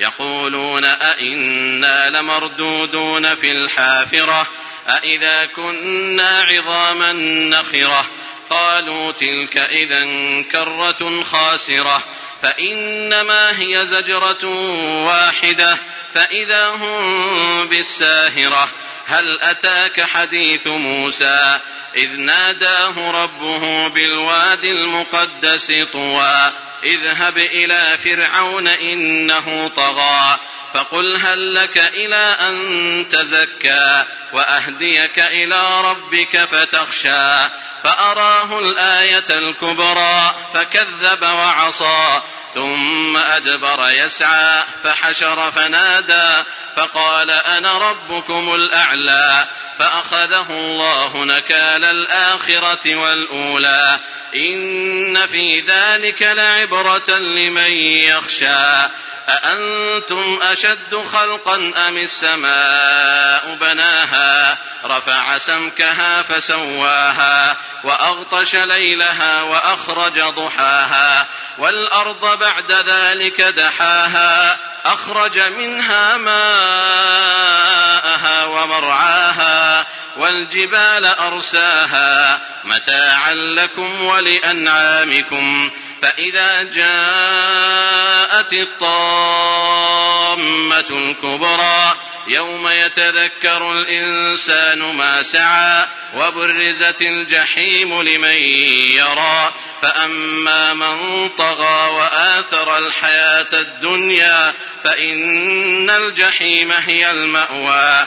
يقولون أئنا لمردودون في الحافرة أئذا كنا عظاما نخرة قالوا تلك إذا كرة خاسرة فإنما هي زجرة واحدة فإذا هم بالساهرة هل أتاك حديث موسى إذ ناداه ربه بالوادي المقدس طوى اذهب إلى فرعون إنه طغى فقل هل لك إلى أن تزكى وأهديك إلى ربك فتخشى فأراه الآية الكبرى فكذب وعصى ثم أدبر يسعى فحشر فنادى فقال أنا ربكم الأعلى فأخذه الله نكال الآخرة والأولى. إن في ذلك لعبرة لمن يخشى. أأنتم أشد خلقا أم السماء بناها؟ رفع سمكها فسواها وأغطش ليلها وأخرج ضحاها. والأرض بعد ذلك دحاها أخرج منها ماءها ومرعاها. والجبال أرساها متاعا لكم ولأنعامكم فإذا جاءت الطامة الكبرى يوم يتذكر الإنسان ما سعى وبرزت الجحيم لمن يرى فأما من طغى وآثر الحياة الدنيا فإن الجحيم هي المأوى